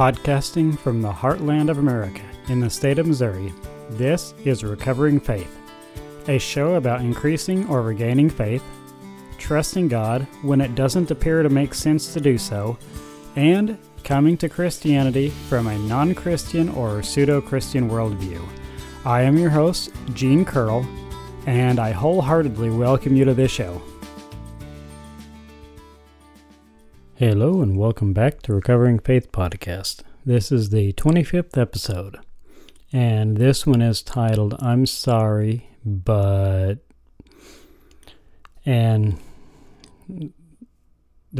Podcasting from the heartland of America in the state of Missouri, this is Recovering Faith, a show about increasing or regaining faith, trusting God when it doesn't appear to make sense to do so, and coming to Christianity from a non Christian or pseudo Christian worldview. I am your host, Gene Curl, and I wholeheartedly welcome you to this show. Hello, and welcome back to Recovering Faith Podcast. This is the 25th episode, and this one is titled I'm Sorry, but. And the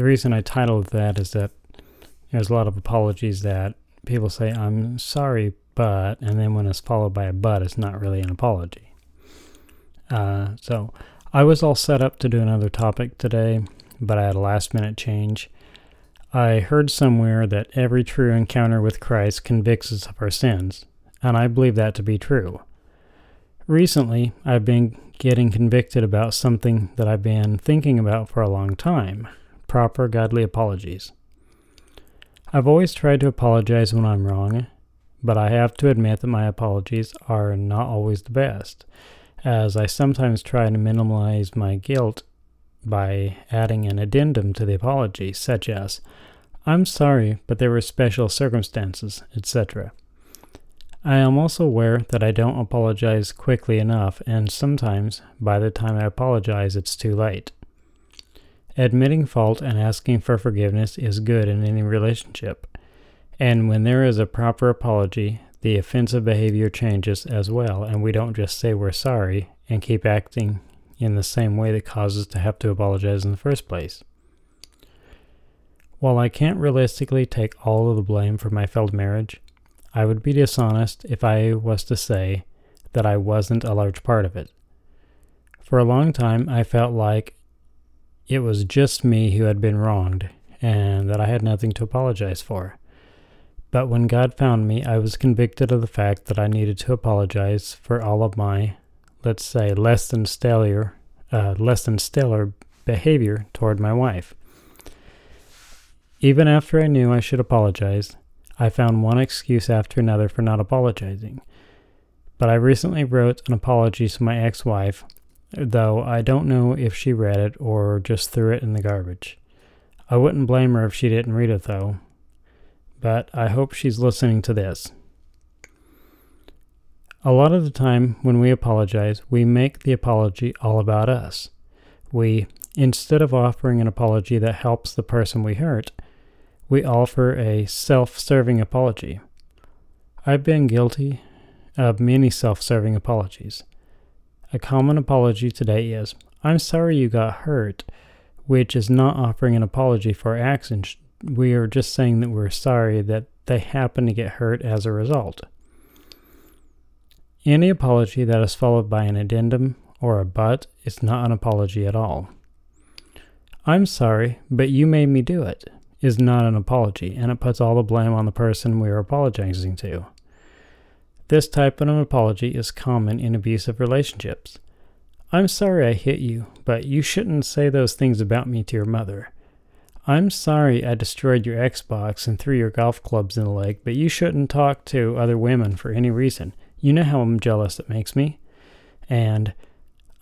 reason I titled that is that there's a lot of apologies that people say, I'm sorry, but, and then when it's followed by a but, it's not really an apology. Uh, so I was all set up to do another topic today, but I had a last minute change I heard somewhere that every true encounter with Christ convicts us of our sins, and I believe that to be true. Recently, I've been getting convicted about something that I've been thinking about for a long time proper godly apologies. I've always tried to apologize when I'm wrong, but I have to admit that my apologies are not always the best, as I sometimes try to minimize my guilt by adding an addendum to the apology, such as, I'm sorry, but there were special circumstances, etc. I am also aware that I don't apologize quickly enough, and sometimes, by the time I apologize, it's too late. Admitting fault and asking for forgiveness is good in any relationship, and when there is a proper apology, the offensive behavior changes as well, and we don't just say we're sorry and keep acting in the same way that causes to have to apologize in the first place. While I can't realistically take all of the blame for my failed marriage, I would be dishonest if I was to say that I wasn't a large part of it. For a long time, I felt like it was just me who had been wronged and that I had nothing to apologize for. But when God found me, I was convicted of the fact that I needed to apologize for all of my let's say, less than stellar, uh, less than stellar behavior toward my wife. Even after I knew I should apologize, I found one excuse after another for not apologizing. But I recently wrote an apology to my ex wife, though I don't know if she read it or just threw it in the garbage. I wouldn't blame her if she didn't read it, though. But I hope she's listening to this. A lot of the time when we apologize, we make the apology all about us. We, instead of offering an apology that helps the person we hurt, we offer a self serving apology. I've been guilty of many self serving apologies. A common apology today is, I'm sorry you got hurt, which is not offering an apology for actions. We are just saying that we're sorry that they happen to get hurt as a result. Any apology that is followed by an addendum or a but is not an apology at all. I'm sorry, but you made me do it is not an apology, and it puts all the blame on the person we are apologizing to. This type of an apology is common in abusive relationships. I'm sorry I hit you, but you shouldn't say those things about me to your mother. I'm sorry I destroyed your Xbox and threw your golf clubs in the lake, but you shouldn't talk to other women for any reason. You know how I'm jealous it makes me. And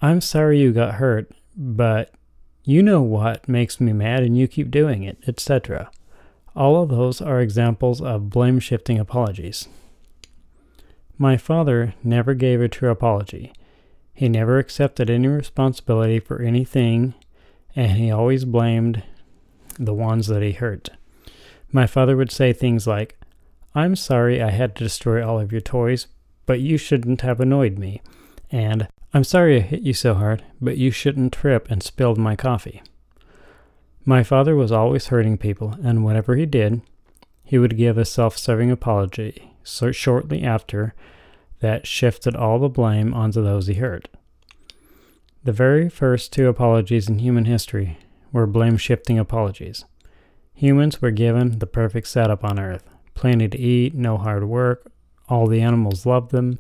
I'm sorry you got hurt, but you know what makes me mad and you keep doing it, etc. All of those are examples of blame shifting apologies. My father never gave a true apology. He never accepted any responsibility for anything, and he always blamed the ones that he hurt. My father would say things like, I'm sorry I had to destroy all of your toys, but you shouldn't have annoyed me. And, I'm sorry I hit you so hard, but you shouldn't trip and spilled my coffee. My father was always hurting people, and whatever he did, he would give a self serving apology so shortly after that shifted all the blame onto those he hurt. The very first two apologies in human history were blame shifting apologies. Humans were given the perfect setup on earth plenty to eat, no hard work, all the animals loved them.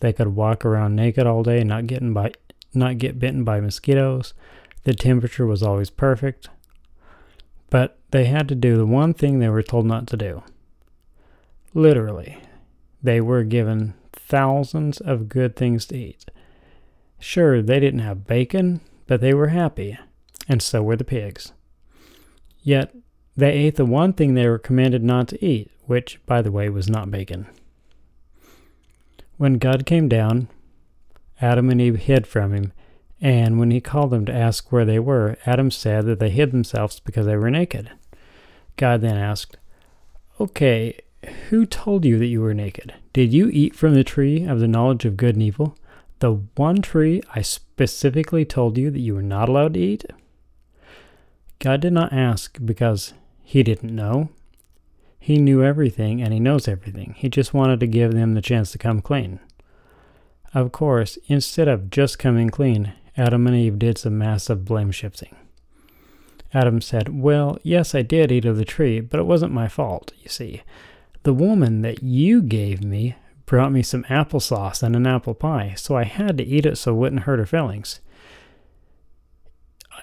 They could walk around naked all day, not getting by, not get bitten by mosquitoes. The temperature was always perfect. But they had to do the one thing they were told not to do. Literally, they were given thousands of good things to eat. Sure, they didn't have bacon, but they were happy, and so were the pigs. Yet, they ate the one thing they were commanded not to eat, which, by the way, was not bacon. When God came down, Adam and Eve hid from him, and when he called them to ask where they were, Adam said that they hid themselves because they were naked. God then asked, Okay, who told you that you were naked? Did you eat from the tree of the knowledge of good and evil? The one tree I specifically told you that you were not allowed to eat? God did not ask because he didn't know. He knew everything and he knows everything. He just wanted to give them the chance to come clean. Of course, instead of just coming clean, Adam and Eve did some massive blame shifting. Adam said, Well, yes, I did eat of the tree, but it wasn't my fault, you see. The woman that you gave me brought me some applesauce and an apple pie, so I had to eat it so it wouldn't hurt her feelings.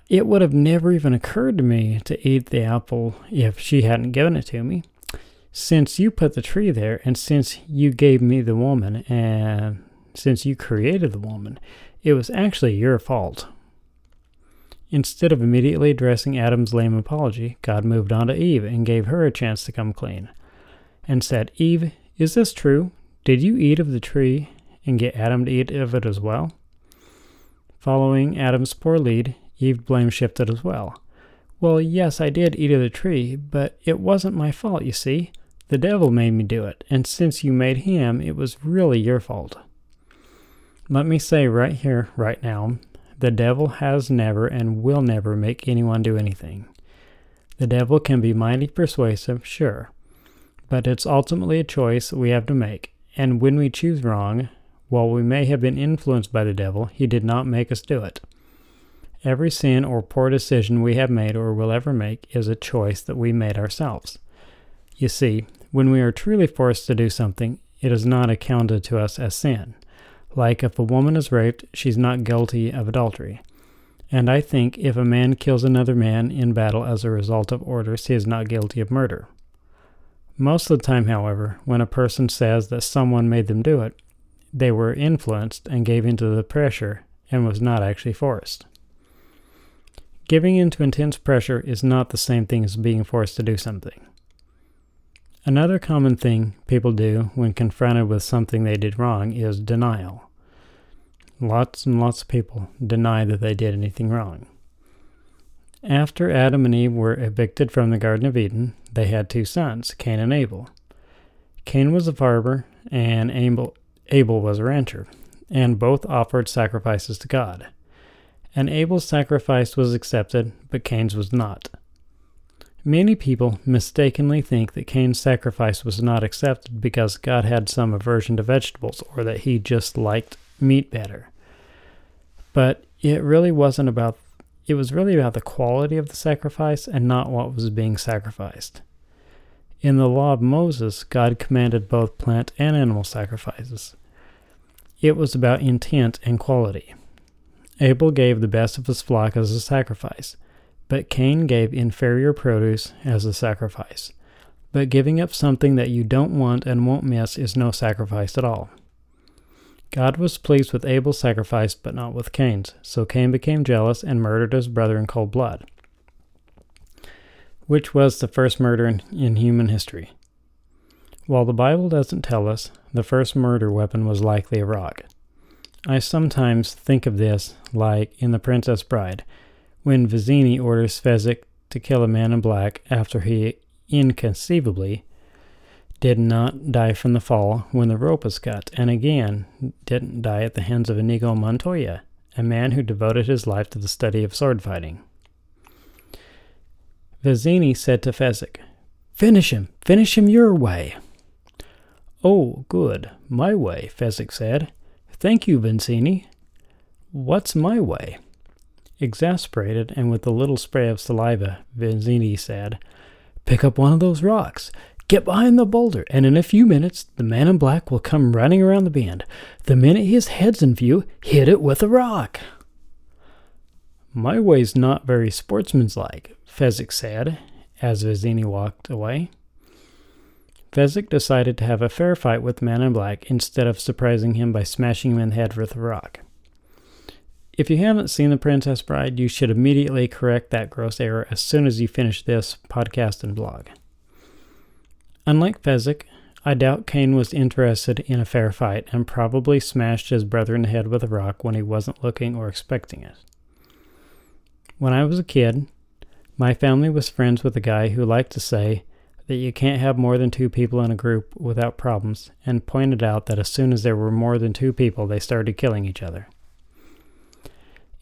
It would have never even occurred to me to eat the apple if she hadn't given it to me. Since you put the tree there, and since you gave me the woman, and since you created the woman, it was actually your fault. Instead of immediately addressing Adam's lame apology, God moved on to Eve and gave her a chance to come clean and said, Eve, is this true? Did you eat of the tree and get Adam to eat of it as well? Following Adam's poor lead, Eve blame shifted as well. Well, yes, I did eat of the tree, but it wasn't my fault, you see. The devil made me do it, and since you made him, it was really your fault. Let me say right here, right now, the devil has never and will never make anyone do anything. The devil can be mighty persuasive, sure, but it's ultimately a choice we have to make, and when we choose wrong, while we may have been influenced by the devil, he did not make us do it. Every sin or poor decision we have made or will ever make is a choice that we made ourselves. You see, when we are truly forced to do something, it is not accounted to us as sin. Like if a woman is raped, she's not guilty of adultery. And I think if a man kills another man in battle as a result of orders, he is not guilty of murder. Most of the time, however, when a person says that someone made them do it, they were influenced and gave into the pressure and was not actually forced. Giving in to intense pressure is not the same thing as being forced to do something. Another common thing people do when confronted with something they did wrong is denial. Lots and lots of people deny that they did anything wrong. After Adam and Eve were evicted from the Garden of Eden, they had two sons, Cain and Abel. Cain was a farmer, and Abel, Abel was a rancher, and both offered sacrifices to God. And Abel's sacrifice was accepted, but Cain's was not. Many people mistakenly think that Cain's sacrifice was not accepted because God had some aversion to vegetables or that he just liked meat better. But it really wasn't about it was really about the quality of the sacrifice and not what was being sacrificed. In the law of Moses, God commanded both plant and animal sacrifices. It was about intent and quality. Abel gave the best of his flock as a sacrifice, but Cain gave inferior produce as a sacrifice. But giving up something that you don't want and won't miss is no sacrifice at all. God was pleased with Abel's sacrifice, but not with Cain's, so Cain became jealous and murdered his brother in cold blood, which was the first murder in, in human history. While the Bible doesn't tell us, the first murder weapon was likely a rock. I sometimes think of this like in The Princess Bride, when Vizzini orders Fezzik to kill a man in black after he inconceivably did not die from the fall when the rope was cut, and again didn't die at the hands of Inigo Montoya, a man who devoted his life to the study of sword fighting. Vizzini said to Fezzik, Finish him! Finish him your way! Oh, good. My way, Fezzik said. Thank you, Vizzini. What's my way? Exasperated and with a little spray of saliva, Vizzini said, Pick up one of those rocks. Get behind the boulder, and in a few minutes the man in black will come running around the bend. The minute his head's in view, hit it with a rock. My way's not very sportsmanlike, Fezzik said, as Vizzini walked away. Fezzik decided to have a fair fight with man in black instead of surprising him by smashing him in the head with a rock. If you haven't seen The Princess Bride, you should immediately correct that gross error as soon as you finish this podcast and blog. Unlike Fezzik, I doubt Cain was interested in a fair fight and probably smashed his brother in the head with a rock when he wasn't looking or expecting it. When I was a kid, my family was friends with a guy who liked to say that you can't have more than two people in a group without problems and pointed out that as soon as there were more than two people, they started killing each other.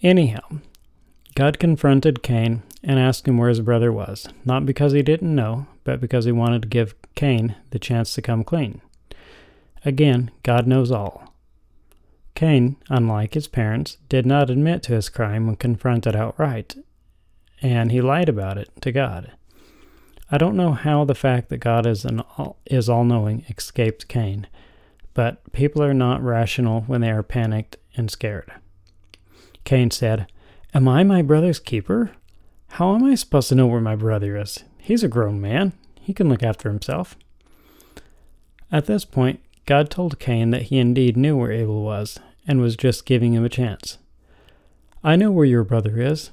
Anyhow, God confronted Cain and asked him where his brother was, not because he didn't know, but because he wanted to give Cain the chance to come clean. Again, God knows all. Cain, unlike his parents, did not admit to his crime when confronted outright, and he lied about it to God. I don't know how the fact that God is an all, is all-knowing escaped Cain, but people are not rational when they are panicked and scared. Cain said, Am I my brother's keeper? How am I supposed to know where my brother is? He's a grown man. He can look after himself. At this point, God told Cain that he indeed knew where Abel was and was just giving him a chance. I know where your brother is,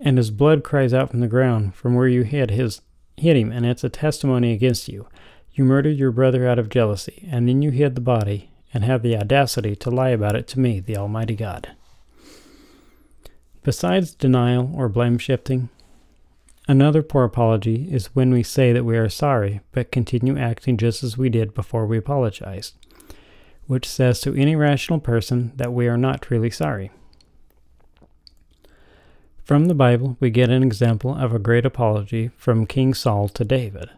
and his blood cries out from the ground from where you hit his hit him, and it's a testimony against you. You murdered your brother out of jealousy, and then you hid the body and have the audacity to lie about it to me, the Almighty God. Besides denial or blame shifting, another poor apology is when we say that we are sorry but continue acting just as we did before we apologized, which says to any rational person that we are not really sorry. From the Bible, we get an example of a great apology from King Saul to David.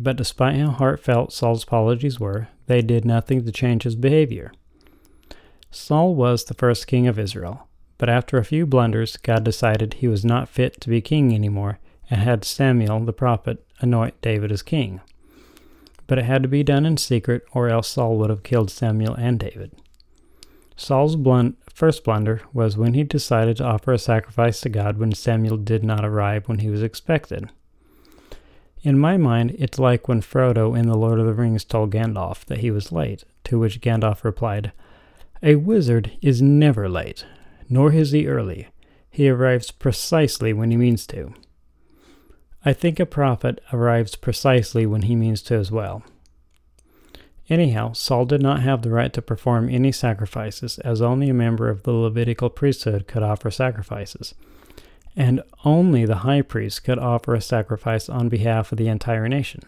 But despite how heartfelt Saul's apologies were, they did nothing to change his behavior. Saul was the first king of Israel, but after a few blunders, God decided he was not fit to be king anymore and had Samuel the prophet anoint David as king. But it had to be done in secret, or else Saul would have killed Samuel and David. Saul's first blunder was when he decided to offer a sacrifice to God when Samuel did not arrive when he was expected. In my mind, it's like when Frodo in The Lord of the Rings told Gandalf that he was late, to which Gandalf replied, A wizard is never late, nor is he early. He arrives precisely when he means to. I think a prophet arrives precisely when he means to as well. Anyhow, Saul did not have the right to perform any sacrifices, as only a member of the Levitical priesthood could offer sacrifices, and only the high priest could offer a sacrifice on behalf of the entire nation.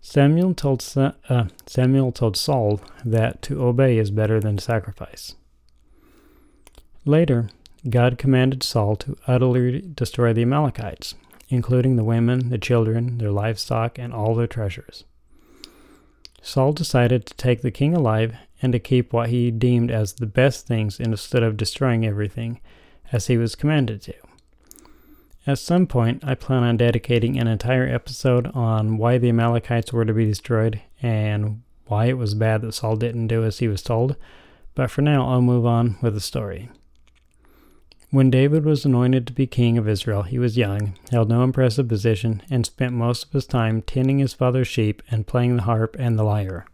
Samuel told, uh, Samuel told Saul that to obey is better than sacrifice. Later, God commanded Saul to utterly destroy the Amalekites, including the women, the children, their livestock, and all their treasures. Saul decided to take the king alive and to keep what he deemed as the best things instead of destroying everything, as he was commanded to. At some point, I plan on dedicating an entire episode on why the Amalekites were to be destroyed and why it was bad that Saul didn't do as he was told, but for now I'll move on with the story. When David was anointed to be king of Israel, he was young, held no impressive position, and spent most of his time tending his father's sheep and playing the harp and the lyre.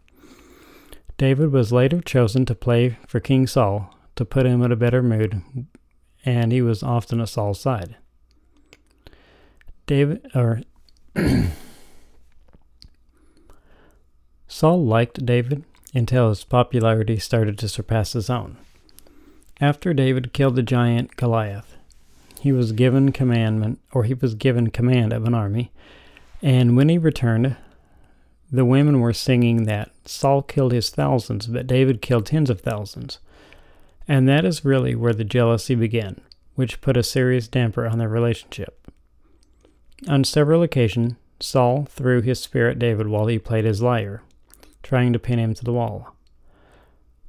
David was later chosen to play for King Saul to put him in a better mood, and he was often at Saul's side. David or Saul liked David until his popularity started to surpass his own. After David killed the giant Goliath, he was given commandment or he was given command of an army, and when he returned, the women were singing that Saul killed his thousands, but David killed tens of thousands. And that is really where the jealousy began, which put a serious damper on their relationship. On several occasions, Saul threw his spear at David while he played his lyre, trying to pin him to the wall.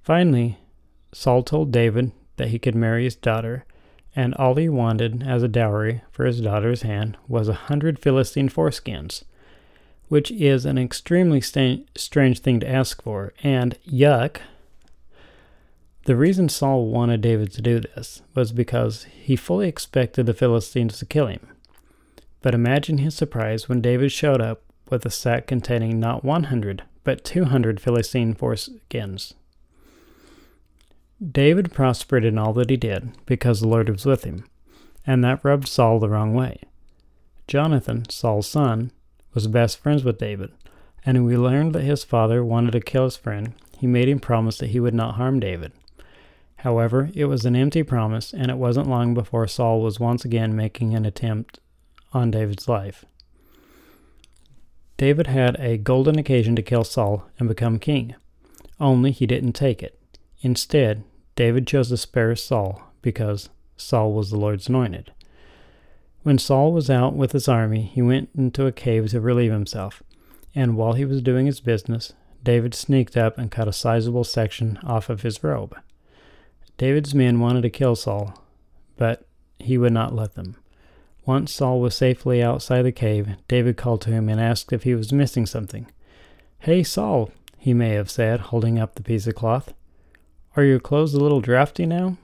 Finally, Saul told David that he could marry his daughter, and all he wanted as a dowry for his daughter's hand was a hundred Philistine foreskins, which is an extremely st- strange thing to ask for, and yuck. The reason Saul wanted David to do this was because he fully expected the Philistines to kill him. But imagine his surprise when David showed up with a sack containing not 100, but 200 Philistine foreskins. David prospered in all that he did, because the Lord was with him, and that rubbed Saul the wrong way. Jonathan, Saul's son, was best friends with David, and when we learned that his father wanted to kill his friend, he made him promise that he would not harm David. However, it was an empty promise, and it wasn't long before Saul was once again making an attempt on David's life. David had a golden occasion to kill Saul and become king, only he didn't take it. Instead, David chose to spare Saul because Saul was the Lord's anointed. When Saul was out with his army, he went into a cave to relieve himself, and while he was doing his business, David sneaked up and cut a sizable section off of his robe. David's men wanted to kill Saul, but he would not let them. Once Saul was safely outside the cave, David called to him and asked if he was missing something. Hey, Saul, he may have said, holding up the piece of cloth. Are your clothes a little drafty now?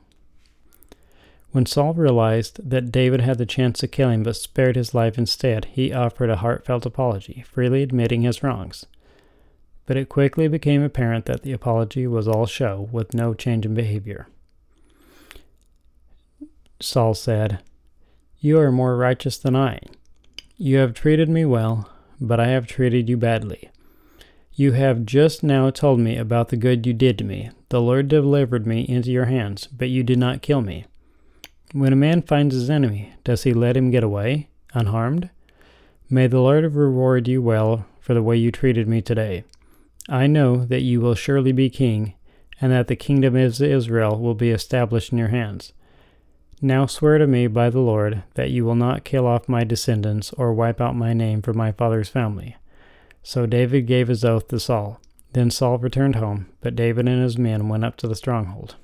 When Saul realized that David had the chance to kill him but spared his life instead, he offered a heartfelt apology, freely admitting his wrongs. But it quickly became apparent that the apology was all show, with no change in behavior. Saul said, you are more righteous than I. You have treated me well, but I have treated you badly. You have just now told me about the good you did to me. The Lord delivered me into your hands, but you did not kill me. When a man finds his enemy, does he let him get away, unharmed? May the Lord reward you well for the way you treated me today. I know that you will surely be king, and that the kingdom of Israel will be established in your hands. Now swear to me by the Lord that you will not kill off my descendants or wipe out my name from my father's family. So David gave his oath to Saul. Then Saul returned home, but David and his men went up to the stronghold.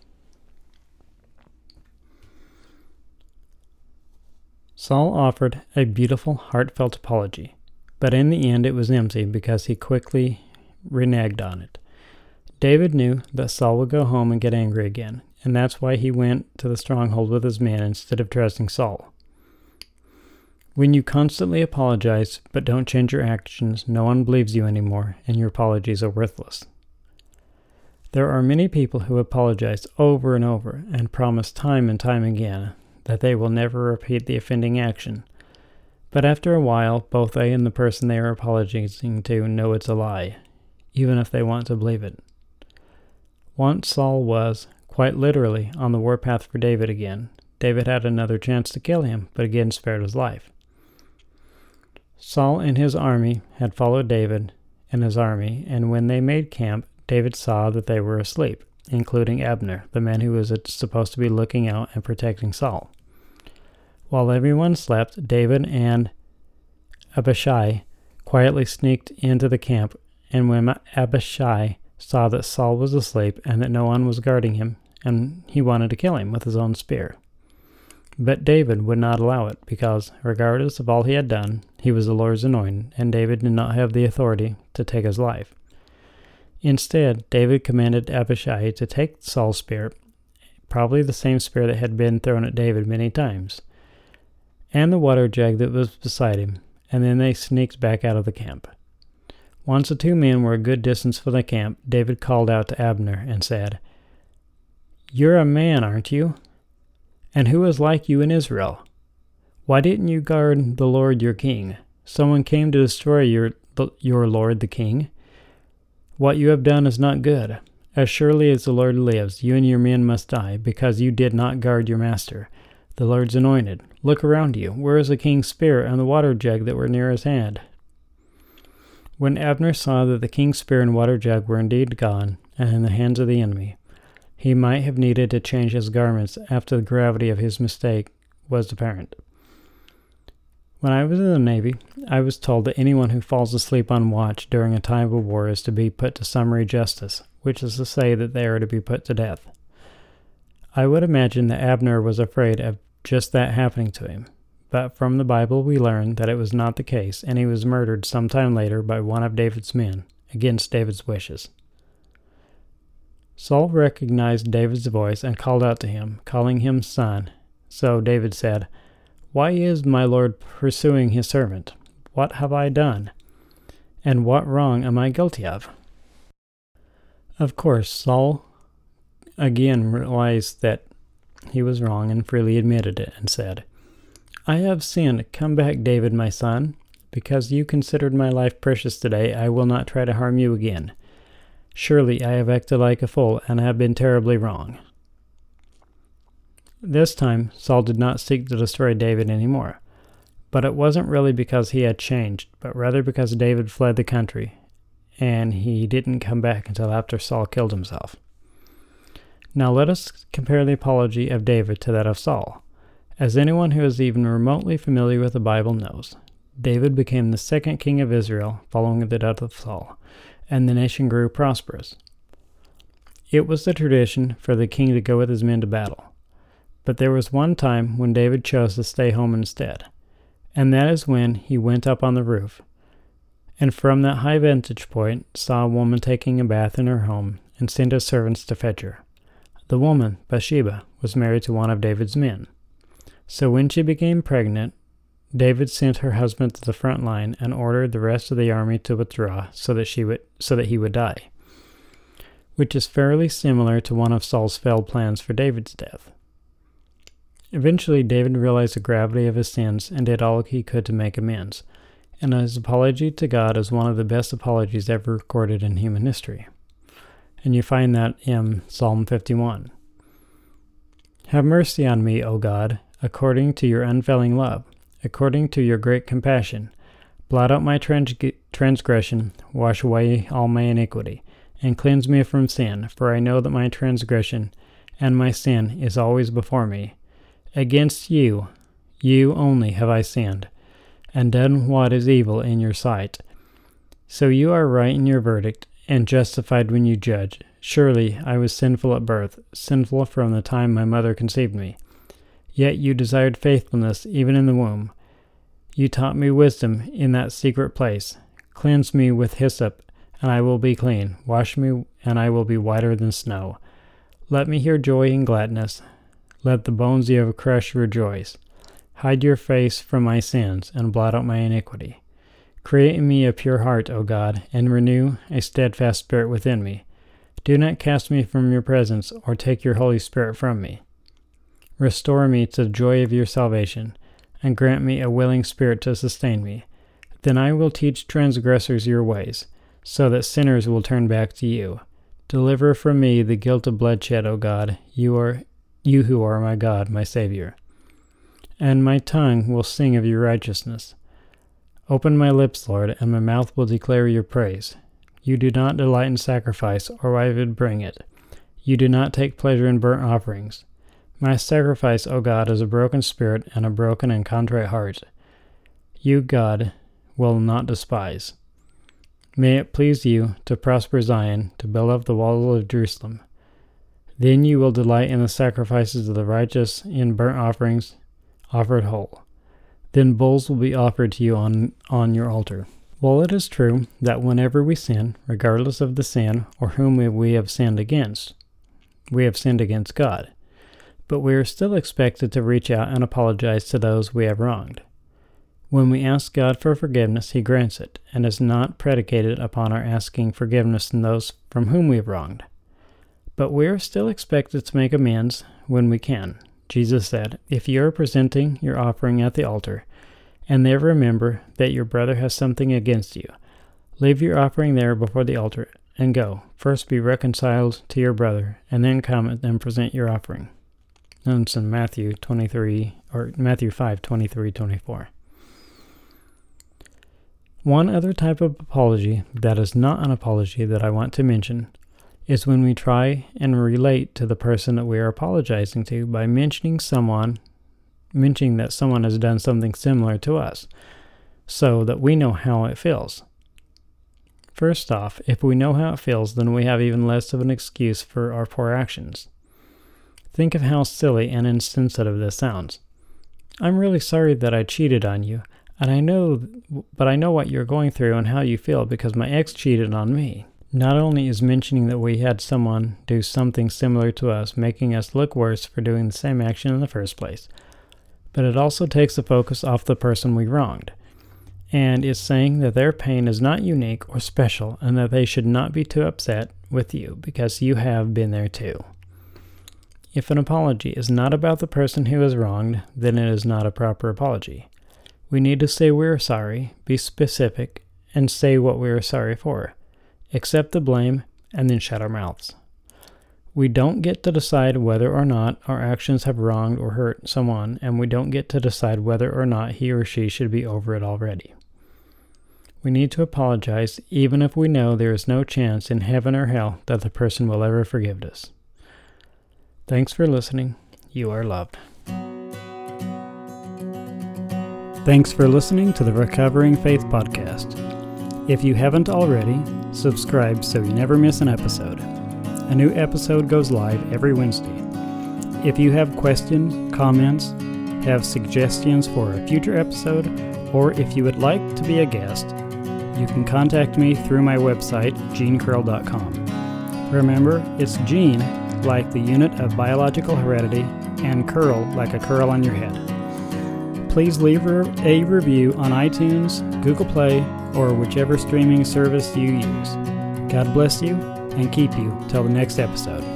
Saul offered a beautiful, heartfelt apology, but in the end it was empty because he quickly reneged on it. David knew that Saul would go home and get angry again, and that's why he went to the stronghold with his men instead of trusting Saul. When you constantly apologize but don't change your actions, no one believes you anymore, and your apologies are worthless. There are many people who apologize over and over and promise time and time again that they will never repeat the offending action. But after a while, both they and the person they are apologizing to know it's a lie, even if they want to believe it. Once Saul was, quite literally, on the warpath for David again. David had another chance to kill him, but again spared his life. Saul and his army had followed David and his army, and when they made camp, David saw that they were asleep, including Abner, the man who was supposed to be looking out and protecting Saul. While everyone slept, David and Abishai quietly sneaked into the camp, and when Abishai saw that Saul was asleep and that no one was guarding him, and he wanted to kill him with his own spear. But David would not allow it, because, regardless of all he had done, he was the Lord's anointed, and David did not have the authority to take his life. Instead, David commanded Abishai to take Saul's spear, probably the same spear that had been thrown at David many times, and the water jug that was beside him, and then they sneaked back out of the camp. Once the two men were a good distance from the camp, David called out to Abner and said, you're a man, aren't you? And who is like you in Israel? Why didn't you guard the Lord your king? Someone came to destroy your, your Lord the king. What you have done is not good. As surely as the Lord lives, you and your men must die, because you did not guard your master, the Lord's anointed. Look around you. Where is the king's spear and the water jug that were near his hand? When Abner saw that the king's spear and water jug were indeed gone, and in the hands of the enemy, he might have needed to change his garments after the gravity of his mistake was apparent. When I was in the Navy, I was told that anyone who falls asleep on watch during a time of war is to be put to summary justice, which is to say that they are to be put to death. I would imagine that Abner was afraid of just that happening to him, but from the Bible we learn that it was not the case, and he was murdered some time later by one of David's men, against David's wishes. Saul recognized David's voice and called out to him, calling him son. So David said, Why is my Lord pursuing his servant? What have I done? And what wrong am I guilty of? Of course, Saul again realized that he was wrong and freely admitted it and said, I have sinned. Come back, David, my son. Because you considered my life precious today, I will not try to harm you again. Surely I have acted like a fool and have been terribly wrong. This time, Saul did not seek to destroy David any more. But it wasn't really because he had changed, but rather because David fled the country, and he didn't come back until after Saul killed himself. Now let us compare the apology of David to that of Saul. As anyone who is even remotely familiar with the Bible knows, David became the second king of Israel following the death of Saul, and the nation grew prosperous. It was the tradition for the king to go with his men to battle. But there was one time when David chose to stay home instead, and that is when he went up on the roof, and from that high vantage point saw a woman taking a bath in her home, and sent his servants to fetch her. The woman, Bathsheba, was married to one of David's men. So when she became pregnant, David sent her husband to the front line and ordered the rest of the army to withdraw so that she would so that he would die. Which is fairly similar to one of Saul's failed plans for David's death. Eventually David realized the gravity of his sins and did all he could to make amends, and his apology to God is one of the best apologies ever recorded in human history. And you find that in Psalm 51. Have mercy on me, O God, according to your unfailing love, according to your great compassion. Blot out my trans- transgression, wash away all my iniquity, and cleanse me from sin, for I know that my transgression and my sin is always before me. Against you, you only have I sinned, and done what is evil in your sight. So you are right in your verdict, and justified when you judge. Surely I was sinful at birth, sinful from the time my mother conceived me. Yet you desired faithfulness even in the womb. You taught me wisdom in that secret place. Cleanse me with hyssop, and I will be clean. Wash me, and I will be whiter than snow. Let me hear joy and gladness. Let the bones you have crushed rejoice. Hide your face from my sins, and blot out my iniquity. Create in me a pure heart, O God, and renew a steadfast spirit within me. Do not cast me from your presence, or take your Holy Spirit from me. Restore me to the joy of your salvation, and grant me a willing spirit to sustain me. Then I will teach transgressors your ways, so that sinners will turn back to you. Deliver from me the guilt of bloodshed, O God, you are you who are my God, my Savior. And my tongue will sing of your righteousness. Open my lips, Lord, and my mouth will declare your praise. You do not delight in sacrifice, or I would bring it. You do not take pleasure in burnt offerings. My sacrifice, O God, is a broken spirit and a broken and contrite heart. You, God, will not despise. May it please you to prosper Zion, to build up the walls of Jerusalem. Then you will delight in the sacrifices of the righteous, in burnt offerings offered whole. Then bulls will be offered to you on, on your altar. While it is true that whenever we sin, regardless of the sin or whom we have sinned against, we have sinned against God but we are still expected to reach out and apologize to those we have wronged. When we ask God for forgiveness, He grants it, and is not predicated upon our asking forgiveness from those from whom we have wronged. But we are still expected to make amends when we can. Jesus said, If you are presenting your offering at the altar, and there remember that your brother has something against you, leave your offering there before the altar and go. First be reconciled to your brother, and then come and present your offering. That's in Matthew 23 or Matthew 5 23 24. One other type of apology that is not an apology that I want to mention is when we try and relate to the person that we are apologizing to by mentioning someone, mentioning that someone has done something similar to us, so that we know how it feels. First off, if we know how it feels, then we have even less of an excuse for our poor actions. Think of how silly and insensitive this sounds. I'm really sorry that I cheated on you, and I know, but I know what you're going through and how you feel because my ex cheated on me. Not only is mentioning that we had someone do something similar to us making us look worse for doing the same action in the first place, but it also takes the focus off the person we wronged. and is saying that their pain is not unique or special and that they should not be too upset with you because you have been there too. If an apology is not about the person who is wronged, then it is not a proper apology. We need to say we're sorry, be specific, and say what we are sorry for. Accept the blame, and then shut our mouths. We don't get to decide whether or not our actions have wronged or hurt someone, and we don't get to decide whether or not he or she should be over it already. We need to apologize even if we know there is no chance in heaven or hell that the person will ever forgive us. Thanks for listening. You are loved. Thanks for listening to the Recovering Faith Podcast. If you haven't already, subscribe so you never miss an episode. A new episode goes live every Wednesday. If you have questions, comments, have suggestions for a future episode, or if you would like to be a guest, you can contact me through my website, genecurl.com. Remember, it's gene like the unit of biological heredity, and curl like a curl on your head. Please leave a review on iTunes, Google Play, or whichever streaming service you use. God bless you and keep you till the next episode.